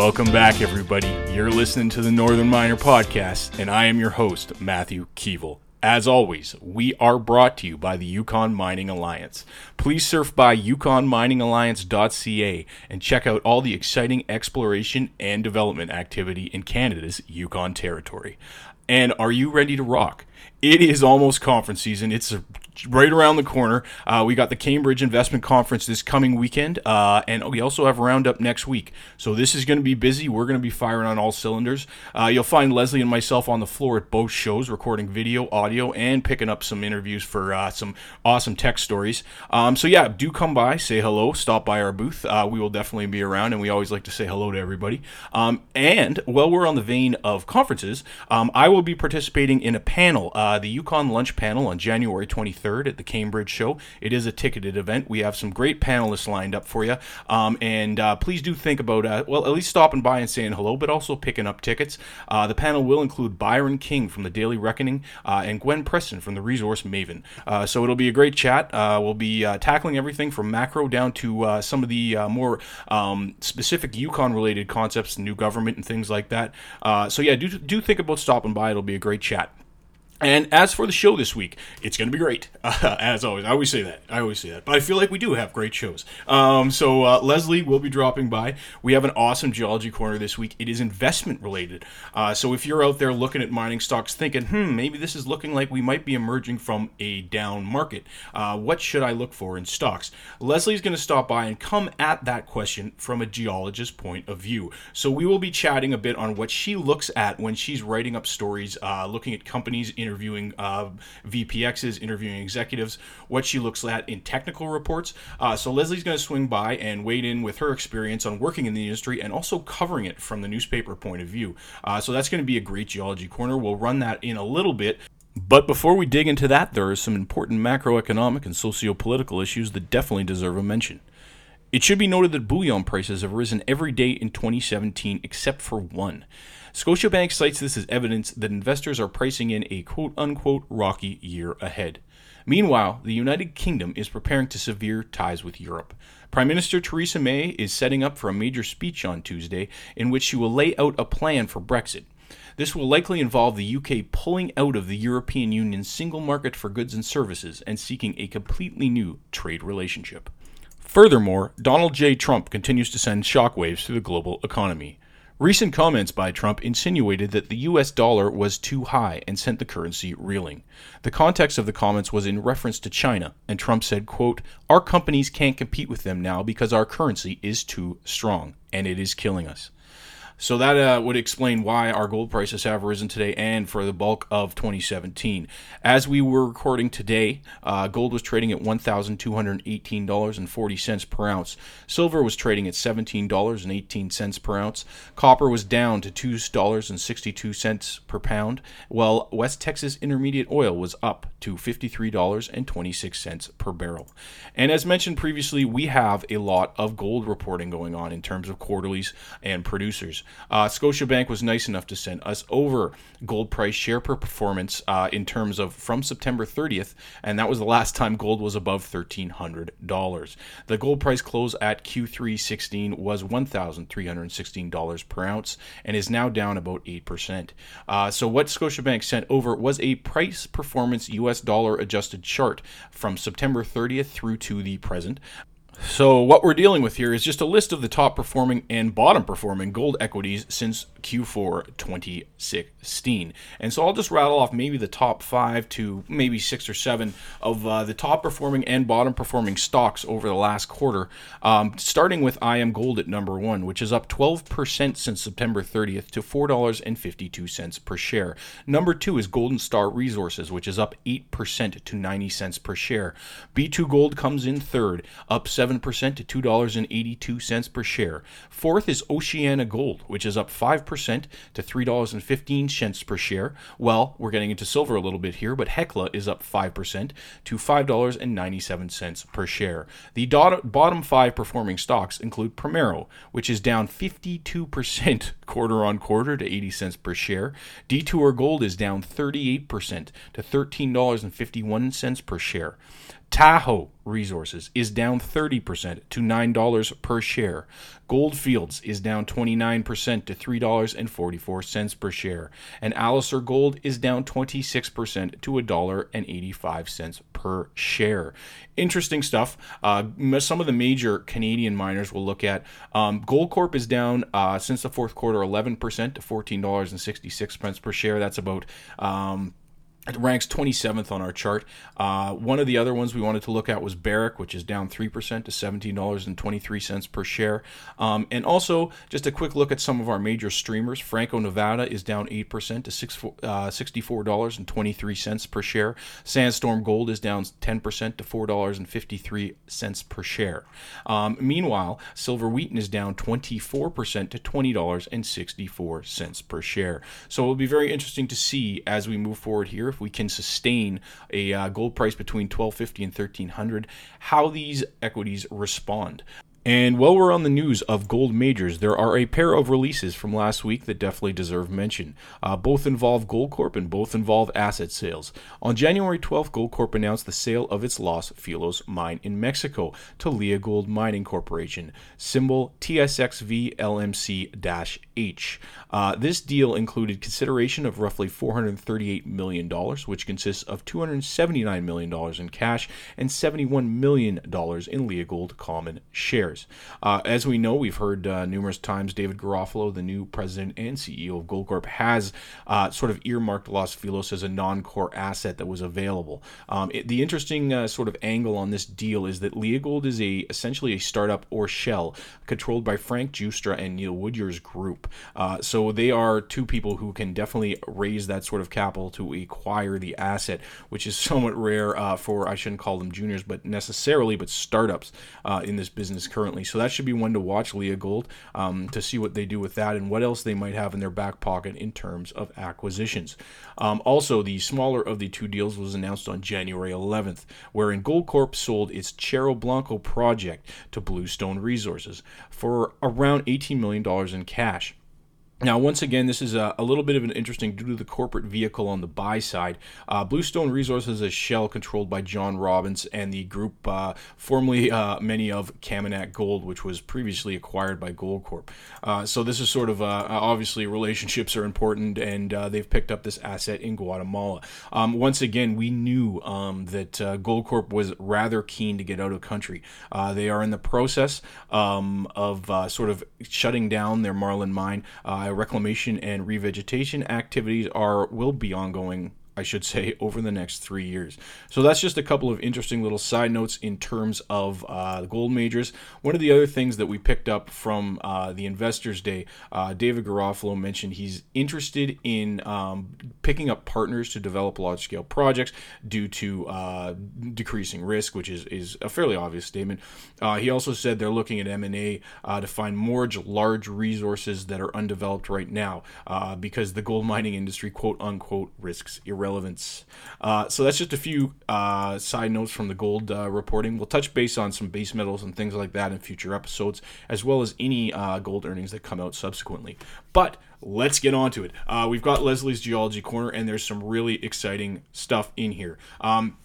Welcome back, everybody. You're listening to the Northern Miner Podcast, and I am your host, Matthew Keevil. As always, we are brought to you by the Yukon Mining Alliance. Please surf by yukonminingalliance.ca and check out all the exciting exploration and development activity in Canada's Yukon territory. And are you ready to rock? It is almost conference season. It's right around the corner. Uh, we got the Cambridge Investment Conference this coming weekend, uh, and we also have Round-Up next week. So this is going to be busy. We're going to be firing on all cylinders. Uh, you'll find Lesley and myself on the floor at both shows, recording video, audio, and picking up some interviews for uh, some awesome tech stories. Um, so yeah, do come by, say hello, stop by our booth. Uh, we will definitely be around, and we always like to say hello to everybody. Um, and while we're on the vein of conferences, um, I will be participating in a panel, uh, the Yukon Lunch Panel, on January 23rd. 3rd at the Cambridge show. It is a ticketed event. We have some great panelists lined up for you. Um, and uh, please do think about, uh, well, at least stopping by and saying hello, but also picking up tickets. Uh, the panel will include Byron King from the Daily Reckoning uh, and Gwen Preston from the Resource Maven. Uh, so it'll be a great chat. Uh, we'll be tackling everything from macro down to some of the more um, specific Yukon related concepts, new government, and things like that. so yeah, do, do think about stopping by. It'll be a great chat. And as for the show this week, it's going to be great. Uh, as always, I always say that. I always say that. But I feel like we do have great shows. Um, so uh, Lesley will be dropping by. We have an awesome geology corner this week. It is investment related. Uh, so if you're out there looking at mining stocks, thinking, hmm, maybe this is looking like we might be emerging from a down market. Uh, what should I look for in stocks? Lesley's going to stop by and come at that question from a geologist's point of view. So we will be chatting a bit on what she looks at when she's writing up stories, uh, looking at companies in interviewing uh, VPXs, interviewing executives, what she looks at in technical reports. Uh, so Lesley's going to swing by and wade in with her experience on working in the industry and also covering it from the newspaper point of view. Uh, so that's going to be a great geology corner. We'll run that in a little bit. But before we dig into that, there are some important macroeconomic and socio-political issues that definitely deserve a mention. It should be noted that bullion prices have risen every day in 2017 except for one. Scotiabank cites this as evidence that investors are pricing in a quote unquote rocky year ahead. Meanwhile, the United Kingdom is preparing to sever ties with Europe. Prime Minister Theresa May is setting up for a major speech on Tuesday in which she will lay out a plan for Brexit. This will likely involve the UK pulling out of the European Union's single market for goods and services and seeking a completely new trade relationship. Furthermore, Donald J. Trump continues to send shockwaves through the global economy. Recent comments by Trump insinuated that the US dollar was too high and sent the currency reeling. The context of the comments was in reference to China, and Trump said, quote, "Our companies can't compete with them now because our currency is too strong and it is killing us." So that uh, would explain why our gold prices have risen today and for the bulk of 2017. As we were recording today, uh, gold was trading at $1,218.40 per ounce. Silver was trading at $17.18 per ounce. Copper was down to $2.62 per pound, while West Texas Intermediate Oil was up to $53.26 per barrel. And as mentioned previously, we have a lot of gold reporting going on in terms of quarterlies and producers. Uh, Scotiabank was nice enough to send us over gold price share per performance uh, in terms of from September 30th, and that was the last time gold was above $1,300. The gold price close at Q3 16 was $1,316 per ounce and is now down about 8%. Uh, so, what Scotiabank sent over was a price performance US dollar adjusted chart from September 30th through to the present. So, what we're dealing with here is just a list of the top performing and bottom performing gold equities since Q4 2016. And so I'll just rattle off maybe the top five to maybe six or seven of uh, the top performing and bottom performing stocks over the last quarter, um, starting with IAMGOLD at number one, which is up 12% since September 30th to $4.52 per share. Number two is Golden Star Resources, which is up 8% to 90 cents per share. B2 Gold comes in third, up 7% to $2.82 per share. Fourth is Oceana Gold, which is up 5% to $3.15 per share. Well, we're getting into silver a little bit here, but Hecla is up 5% to $5.97 per share. The bottom five performing stocks include Primero, which is down 52% quarter on quarter to 80 cents per share. Detour Gold is down 38% to $13.51 per share. Tahoe Resources is down 30% to $9 per share. Goldfields is down 29% to $3.44 per share. And Alacer Gold is down 26% to $1.85 per share. Interesting stuff. Uh, some of the major Canadian miners we'll look at. Um, Goldcorp is down uh, since the fourth quarter 11% to $14.66 per share. That's about. Um, it ranks 27th on our chart. Uh, one of the other ones we wanted to look at was Barrick, which is down 3% to $17.23 per share. Um, and also, just a quick look at some of our major streamers. Franco Nevada is down 8% to six, uh, $64.23 per share. Sandstorm Gold is down 10% to $4.53 per share. Um, meanwhile, Silver Wheaton is down 24% to $20.64 per share. So it'll be very interesting to see as we move forward here we can sustain a uh, gold price between 1250 and 1300 how these equities respond and while we're on the news of gold majors, there are a pair of releases from last week that definitely deserve mention. Uh, both involve Goldcorp and both involve asset sales. On January 12th, Goldcorp announced the sale of its Los Filos mine in Mexico to Leagold Mining Corporation, symbol TSXV LMC H. Uh, this deal included consideration of roughly $438 million, which consists of $279 million in cash and $71 million in Leagold common shares Uh, as we know, we've heard uh, numerous times David Garofalo, the new president and CEO of Goldcorp, has uh, sort of earmarked Los Filos as a non-core asset that was available. Um, it, the interesting uh, sort of angle on this deal is that Leagold is a essentially a startup or shell controlled by Frank Giustra and Neil Woodyear's group. Uh, so they are two people who can definitely raise that sort of capital to acquire the asset, which is somewhat rare uh, for I shouldn't call them juniors, but necessarily, but startups in this business currently currently. So that should be one to watch, Leagold, um, to see what they do with that and what else they might have in their back pocket in terms of acquisitions. Um, also, the smaller of the two deals was announced on January 11th, wherein Goldcorp sold its Cerro Blanco project to Bluestone Resources for around $18 million in cash. Now, once again, this is a, a, little bit of an interesting due to the corporate vehicle on the buy side. Uh, Bluestone Resources is a shell controlled by John Robbins and the group uh, formerly uh, many of Kaminak Gold, which was previously acquired by Goldcorp. Uh, so this is sort of uh, obviously relationships are important, and uh, they've picked up this asset in Guatemala. Um, once again, we knew um, that Goldcorp was rather keen to get out of country. they are in the process um, of sort of shutting down their Marlin mine reclamation and revegetation activities are will be ongoing I should say, over the next three years. So that's just a couple of interesting little side notes in terms of uh, gold majors. One of the other things that we picked up from uh, the Investors Day, uh, David Garofalo mentioned he's interested in um, picking up partners to develop large scale projects due to uh, decreasing risk, which is, is a fairly obvious statement. Uh, he also said they're looking at M&A uh, to find more large resources that are undeveloped right now because the gold mining industry, quote unquote, risks irrelevance relevance. Uh, so that's just a few uh, side notes from the gold uh, reporting. We'll touch base on some base metals and things like that in future episodes, as well as any uh, gold earnings that come out subsequently. But let's get on to it. Uh, we've got Lesley's Geology Corner, and there's some really exciting stuff in here. Um,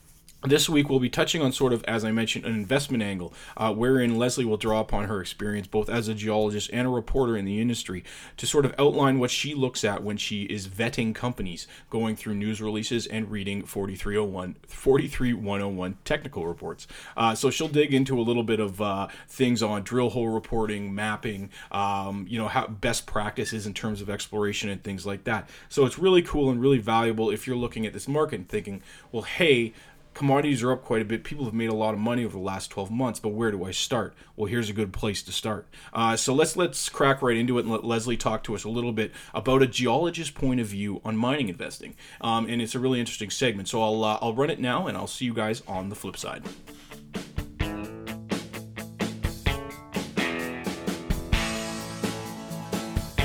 this week, we'll be touching on sort of, as I mentioned, an investment angle, uh, wherein Lesley will draw upon her experience both as a geologist and a reporter in the industry to sort of outline what she looks at when she is vetting companies, going through news releases and reading 4301, 43101 technical reports. Uh, so she'll dig into a little bit of uh, things on drill hole reporting, mapping, um, you know, how best practices in terms of exploration and things like that. So it's really cool and really valuable if you're looking at this market and thinking, well, hey, commodities are up quite a bit. People have made a lot of money over the last 12 months, but where do I start? Well, here's a good place to start. Uh, so let's let's crack right into it and let Lesley talk to us a little bit about a geologist's point of view on mining investing. Um, and it's a really interesting segment. So I'll uh, I'll run it now, and I'll see you guys on the flip side.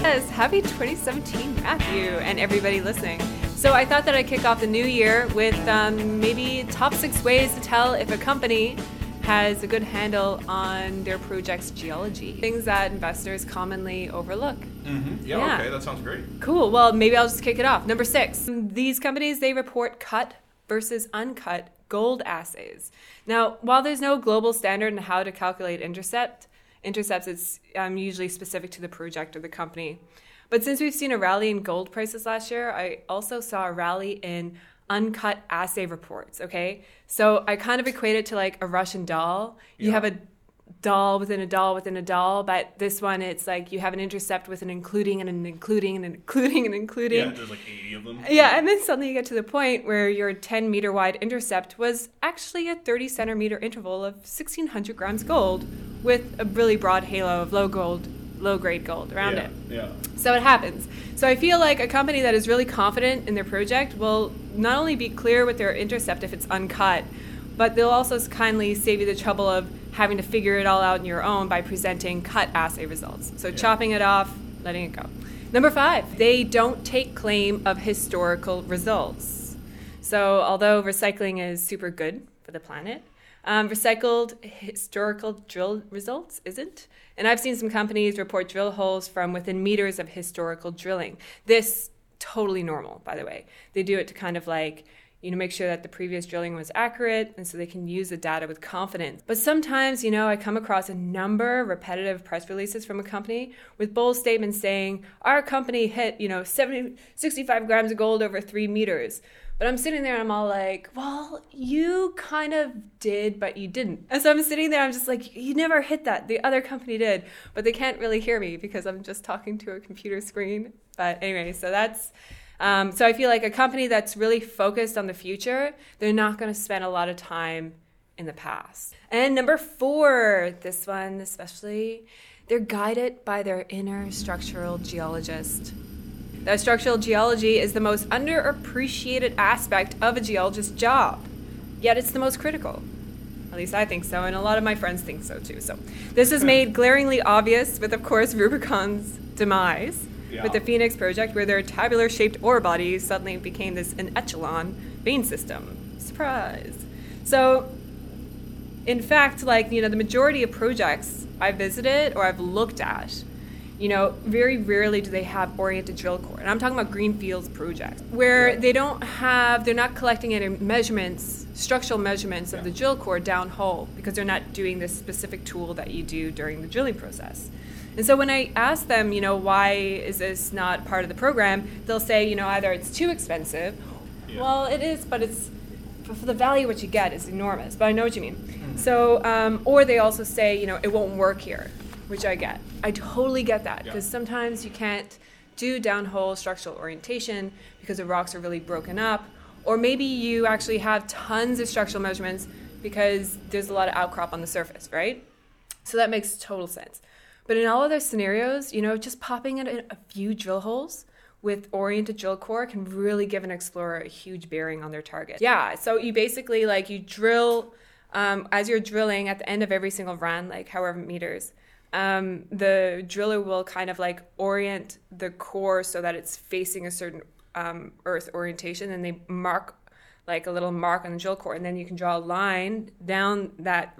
Yes, happy 2017, Matthew, and everybody listening. So I thought that I'd kick off the new year with um, maybe top six ways to tell if a company has a good handle on their project's geology. Things that investors commonly overlook. Mm-hmm. Yeah, yeah, okay, that sounds great. Cool. Well, maybe I'll just kick it off. Number six, these companies they report cut versus uncut gold assays. Now, while there's no global standard in how to calculate intercept, intercepts, it's um, usually specific to the project or the company. But since we've seen a rally in gold prices last year, I also saw a rally in uncut assay reports. Okay. So I kind of equate it to like a Russian doll. You Yeah. have a doll within a doll within a doll, but this one, it's like you have an intercept with an including and an including and an including and including. Yeah, there's like 80 of them. Yeah, and then suddenly you get to the point where your 10 meter wide intercept was actually a 30 centimeter interval of 1600 grams gold with a really broad halo of low gold, low grade gold around yeah, it. Yeah. So it happens. So I feel like a company that is really confident in their project will not only be clear with their intercept if it's uncut, but they'll also kindly save you the trouble of having to figure it all out on your own by presenting cut assay results. So chopping it off, letting it go. Number five, they don't take claim of historical results. So although recycling is super good for the planet, um, recycled historical drill results isn't. And I've seen some companies report drill holes from within meters of historical drilling. This totally normal, by the way. They do it to kind of like you know make sure that the previous drilling was accurate and so they can use the data with confidence. But sometimes, you know, I come across a number of repetitive press releases from a company with bold statements saying our company hit, you know, 70 65 grams of gold over 3 meters. But I'm sitting there and I'm all like, well, you kind of did, but you didn't. And so I'm sitting there, I'm just like, you never hit that. The other company did, but they can't really hear me because I'm just talking to a computer screen. But anyway, so that's, um, so I feel like a company that's really focused on the future, they're not going to spend a lot of time in the past. And number four, this one especially, they're guided by their inner structural geologist. That structural geology is the most underappreciated aspect of a geologist's job, yet it's the most critical. At least I think so, and a lot of my friends think so too. So, this is made glaringly obvious with, of course, Rubicon's demise Yeah. with the Phoenix project, where their tabular shaped ore bodies suddenly became this en echelon vein system. Surprise! So, in fact, like, you know, the majority of projects I visited or I've looked at, you know, very rarely do they have oriented drill core. And I'm talking about greenfields projects where they don't have, they're not collecting any measurements, structural measurements of the drill core down hole because they're not doing this specific tool that you do during the drilling process. And so when I ask them, you know, why is this not part of the program, they'll say, you know, either it's too expensive. Yeah. Well, it is, but it's for the value what you get is enormous. But I know what you mean. So, um, or they also say, you know, it won't work here, which I get. I totally get that Yeah. because sometimes you can't do downhole structural orientation because the rocks are really broken up, or maybe you actually have tons of structural measurements because there's a lot of outcrop on the surface, right? So that makes total sense. But in all other scenarios, you know, just popping in a, a few drill holes with oriented drill core can really give an explorer a huge bearing on their target. Yeah, so you basically like you drill um, as you're drilling at the end of every single run, like however meters. Um, the driller will kind of like orient the core so that it's facing a certain um, earth orientation, and they mark like a little mark on the drill core, and then you can draw a line down that.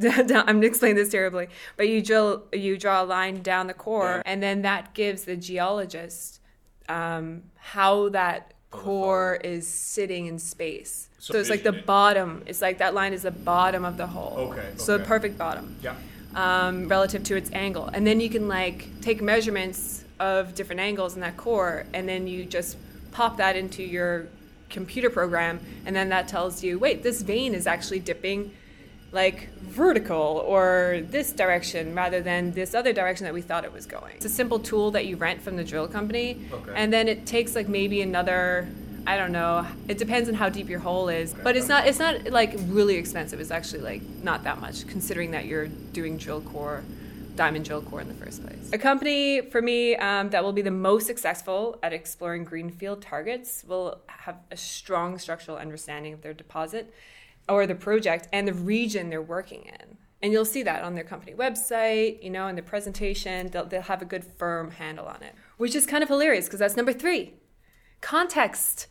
I'm explaining this terribly, but you drill, you draw a line down the core, Yeah. and then that gives the geologist um, how that core is sitting in space. So, So it's like the it. bottom. It's like that line is the bottom of the hole. Okay, So the perfect bottom Yeah. um, relative to its angle. And then you can like take measurements of different angles in that core, and then you just pop that into your computer program, and then that tells you, wait, this vein is actually dipping like vertical or this direction rather than this other direction that we thought it was going. It's a simple tool that you rent from the drill company, Okay. and then it takes like maybe another. I don't know. It depends on how deep your hole is, but it's not. It's not like really expensive. It's actually like not that much, considering that you're doing drill core, diamond drill core in the first place. A company for me um, that will be the most successful at exploring greenfield targets will have a strong structural understanding of their deposit, or the project and the region they're working in. And you'll see that on their company website, you know, in the presentation. They'll, they'll have a good firm handle on it, which is kind of hilarious because that's number three context.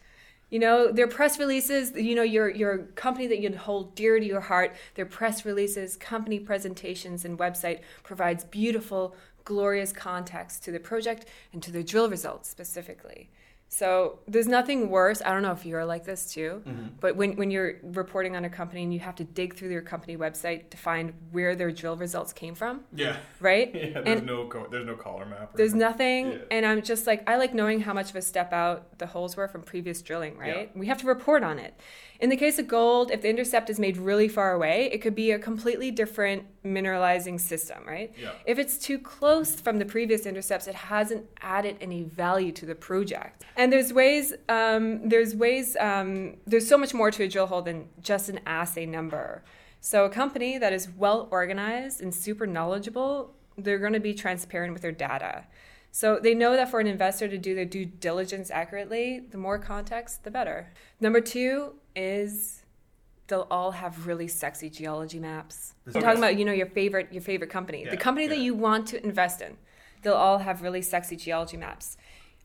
You know, their press releases, you know, your your company that you hold dear to your heart, their press releases, company presentations, and website provides beautiful, glorious context to the project and to the drill results specifically. So there's nothing worse. I don't know if you're like this too, Mm-hmm. but when, when you're reporting on a company and you have to dig through their company website to find where their drill results came from, Yeah. right? Yeah. There's And- no co- there's no collar map. or There's nothing, Yeah. and I'm just like, I like knowing how much of a step out the holes were from previous drilling, right? Yeah. We have to report on it. In the case of gold, if the intercept is made really far away, it could be a completely different mineralizing system, right? Yeah. If it's too close from the previous intercepts, it hasn't added any value to the project. And there's ways, um, there's ways, um, there's so much more to a drill hole than just an assay number. So a company that is well organized and super knowledgeable, they're going to be transparent with their data. So they know that for an investor to do their due diligence accurately, the more context, the better. Number two is they'll all have really sexy geology maps. I'm talking about you know your favorite your favorite company, Yeah, the company that you want to invest in. They'll all have really sexy geology maps.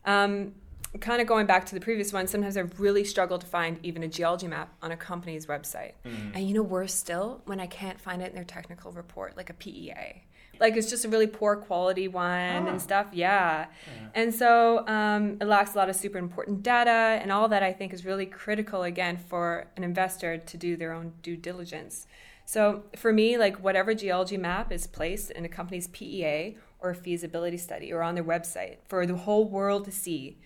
Um, kind of going back to the previous one, sometimes I really struggle to find even a geology map on a company's website. Mm-hmm. And you know, worse still, when I can't find it in their technical report, like a PEA. Like it's just a really poor quality one Ah. and stuff. Yeah. And so um, it lacks a lot of super important data, and all that I think is really critical again for an investor to do their own due diligence. So for me, like whatever geology map is placed in a company's PEA or a feasibility study or on their website for the whole world to see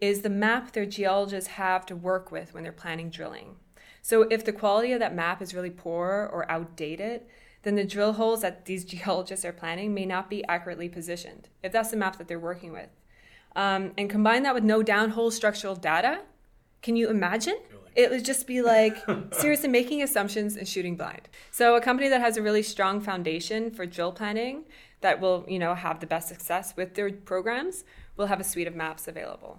is the map their geologists have to work with when they're planning drilling. So if the quality of that map is really poor or outdated, then the drill holes that these geologists are planning may not be accurately positioned, if that's the map that they're working with. Um, and combine that with no downhole structural data, can you imagine? It would just be like seriously making assumptions and shooting blind. So a company that has a really strong foundation for drill planning that will, you know, have the best success with their programs will have a suite of maps available.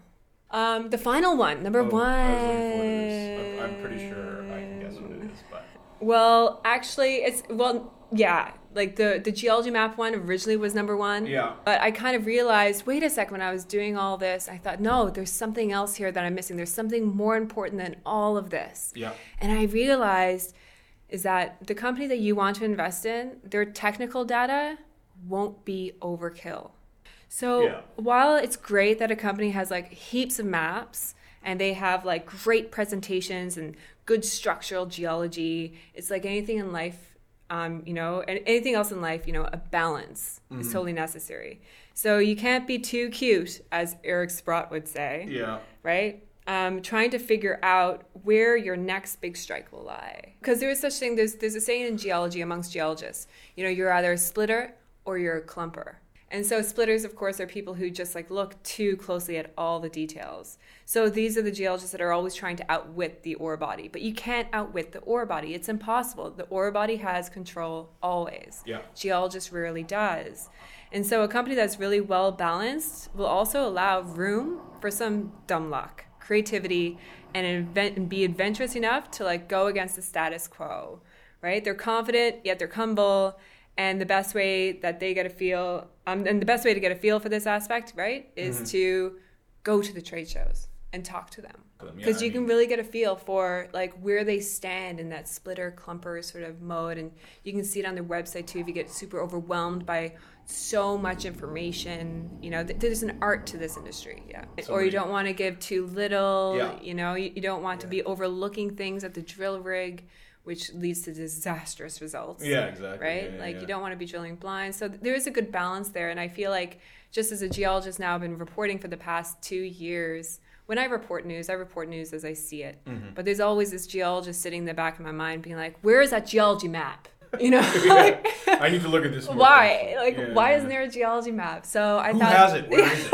Um, the final one, number Oh, one. I was looking forward to this. I'm, I'm pretty sure I can guess what it is, but Well, actually, it's well, yeah. Like the the geology map one originally was number one. Yeah. But I kind of realized, wait a second, when I was doing all this, I thought, no, there's something else here that I'm missing. There's something more important than all of this. yeah. And I realized is that the company that you want to invest in, their technical data won't be overkill. So Yeah. while it's great that a company has like heaps of maps and they have like great presentations and good structural geology, it's like anything in life, um, you know, and anything else in life, you know, a balance is totally necessary. So you can't be too cute, as Eric Sprott would say Yeah. right? Um, trying to figure out where your next big strike will lie. Because there is such thing. There's there's a saying in geology amongst geologists. You know, you're either a splitter or you're a clumper. And so splitters, of course, are people who just like look too closely at all the details. So these are the geologists that are always trying to outwit the ore body. But you can't outwit the ore body. It's impossible. The ore body has control always. Yeah. Geologist rarely does. And so a company that's really well balanced will also allow room for some dumb luck, creativity, and invent and be adventurous enough to like go against the status quo. Right? They're confident, yet they're humble. And the best way that they get a feel, um, and the best way to get a feel for this aspect, right, is to go to the trade shows and talk to them. Yeah, because I you can really get a feel for like where they stand in that splitter clumper sort of mode. And you can see it on their website too if you get super overwhelmed by so much information. You know th- there's an art to this industry yeah. Or you don't want to give too little Yeah. you know you, you don't want to be overlooking things at the drill rig which leads to disastrous results Yeah, exactly. right? Yeah, yeah, like yeah. you don't want to be drilling blind. So th- there is a good balance there, and I feel like just as a geologist now, I've been reporting for the past two years. When I report news, I report news as I see it. Mm-hmm. But there's always this geologist sitting in the back of my mind, being like, "Where is that geology map?" You know, like, I need to look at this. why? closely. Like, why isn't there a geology map? So I Who thought, has it? Where is it?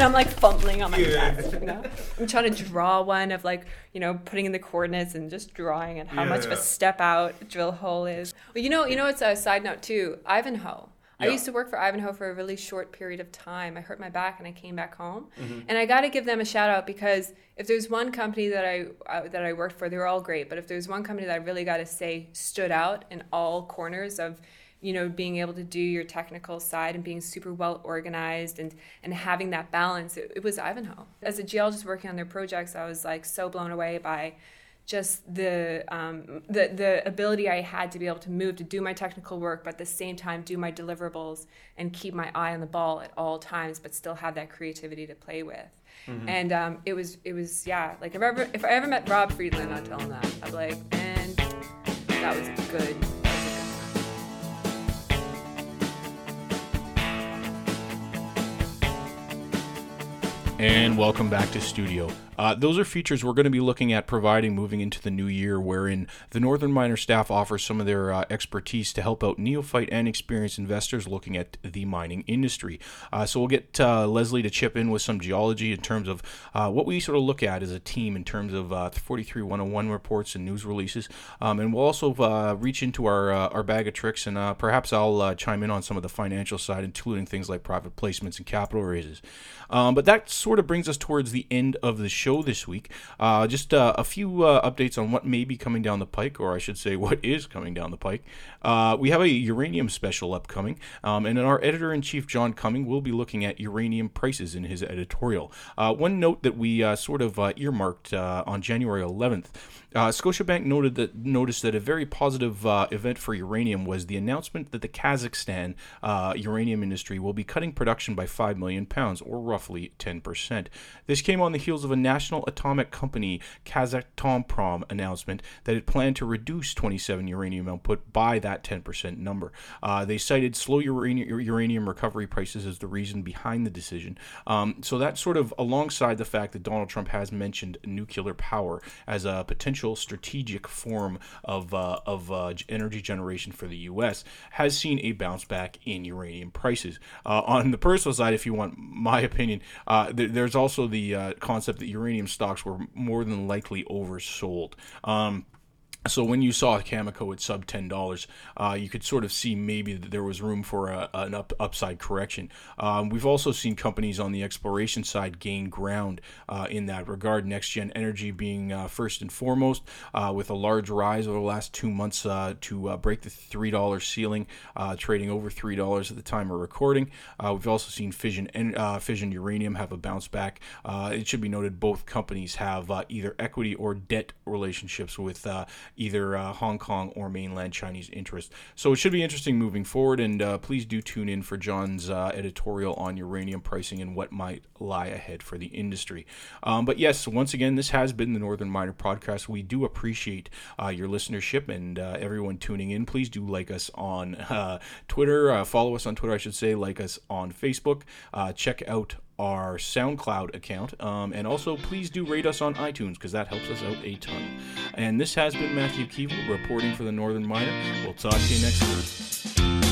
And I'm like fumbling on my Yeah. desk. You know? I'm trying to draw one of like, you know, putting in the coordinates and just drawing and how much of a step out drill hole is. Well, you know, you know, it's a side note too. Ivanhoe. I used to work for Ivanhoe for a really short period of time. I hurt my back and I came back home, Mm-hmm. and I got to give them a shout out because if there's one company that I uh, that I worked for, they were all great. But if there's one company that I really got to say stood out in all corners of you know being able to do your technical side and being super well organized and and having that balance it, it was ivanhoe as a geologist working on their projects i was like so blown away by just the um, the the ability I had to be able to move to do my technical work, but at the same time do my deliverables and keep my eye on the ball at all times, but still have that creativity to play with. And um, it was it was yeah like if I ever if I ever met Rob Friedland, I'd tell him that I'd be like, and that was good. That was a good And welcome back to studio. Uh, those are features we're going to be looking at providing moving into the new year, wherein the Northern Miner staff offers some of their uh, expertise to help out neophyte and experienced investors looking at the mining industry. Uh, so we'll get uh, Lesley to chip in with some geology in terms of uh, what we sort of look at as a team in terms of uh, 43101 reports and news releases. Um, and we'll also uh, reach into our our bag of tricks, and perhaps I'll chime in on some of the financial side, including things like private placements and capital raises. Um, but that sort of brings us towards the end of the show this week. Uh, just uh, a few uh, updates on what may be coming down the pike, or I should say, what is coming down the pike. Uh, we have a uranium special upcoming, um, and our editor in chief, John Cumming, will be looking at uranium prices in his editorial. Uh, one note that we uh, sort of uh, earmarked uh, on January 11th. Uh, Scotiabank noted that noticed that a very positive uh, event for uranium was the announcement that the Kazakhstan uh, uranium industry will be cutting production by 5 million pounds, or roughly 10%. This came on the heels of a national atomic company, Kazatomprom, announcement that it planned to reduce 27 uranium output by that 10% number. Uh, they cited slow uranium, uranium recovery prices as the reason behind the decision. Um, so that's sort of alongside the fact that Donald Trump has mentioned nuclear power as a potential strategic form of, uh, of uh, energy generation for the U.S., has seen a bounce back in uranium prices. Uh, on the personal side, if you want my opinion, uh, th- there's also the uh, concept that uranium stocks were more than likely oversold. Um, so when you saw Cameco at sub ten dollars, uh, you could sort of see maybe that there was room for a, an up, upside correction. Um, we've also seen companies on the exploration side gain ground uh, in that regard. NextGen Energy being uh, first and foremost, uh, with a large rise over the last two months uh, to uh, break the three dollar ceiling, trading over three dollars at the time of recording. We've also seen Fission Fission Uranium have a bounce back. It should be noted both companies have either equity or debt relationships with either uh, Hong Kong or mainland Chinese interests. So it should be interesting moving forward. And uh, please do tune in for John's uh, editorial on uranium pricing and what might lie ahead for the industry. Um, but yes, once again, this has been the Northern Miner Podcast. We do appreciate uh, your listenership and uh, everyone tuning in. Please do like us on uh, Twitter, follow us on Twitter, I should say, like us on Facebook. Check out our SoundCloud account. Um, and also, please do rate us on iTunes because that helps us out a ton. And this has been Matthew Keevil reporting for the Northern Miner. We'll talk to you next week.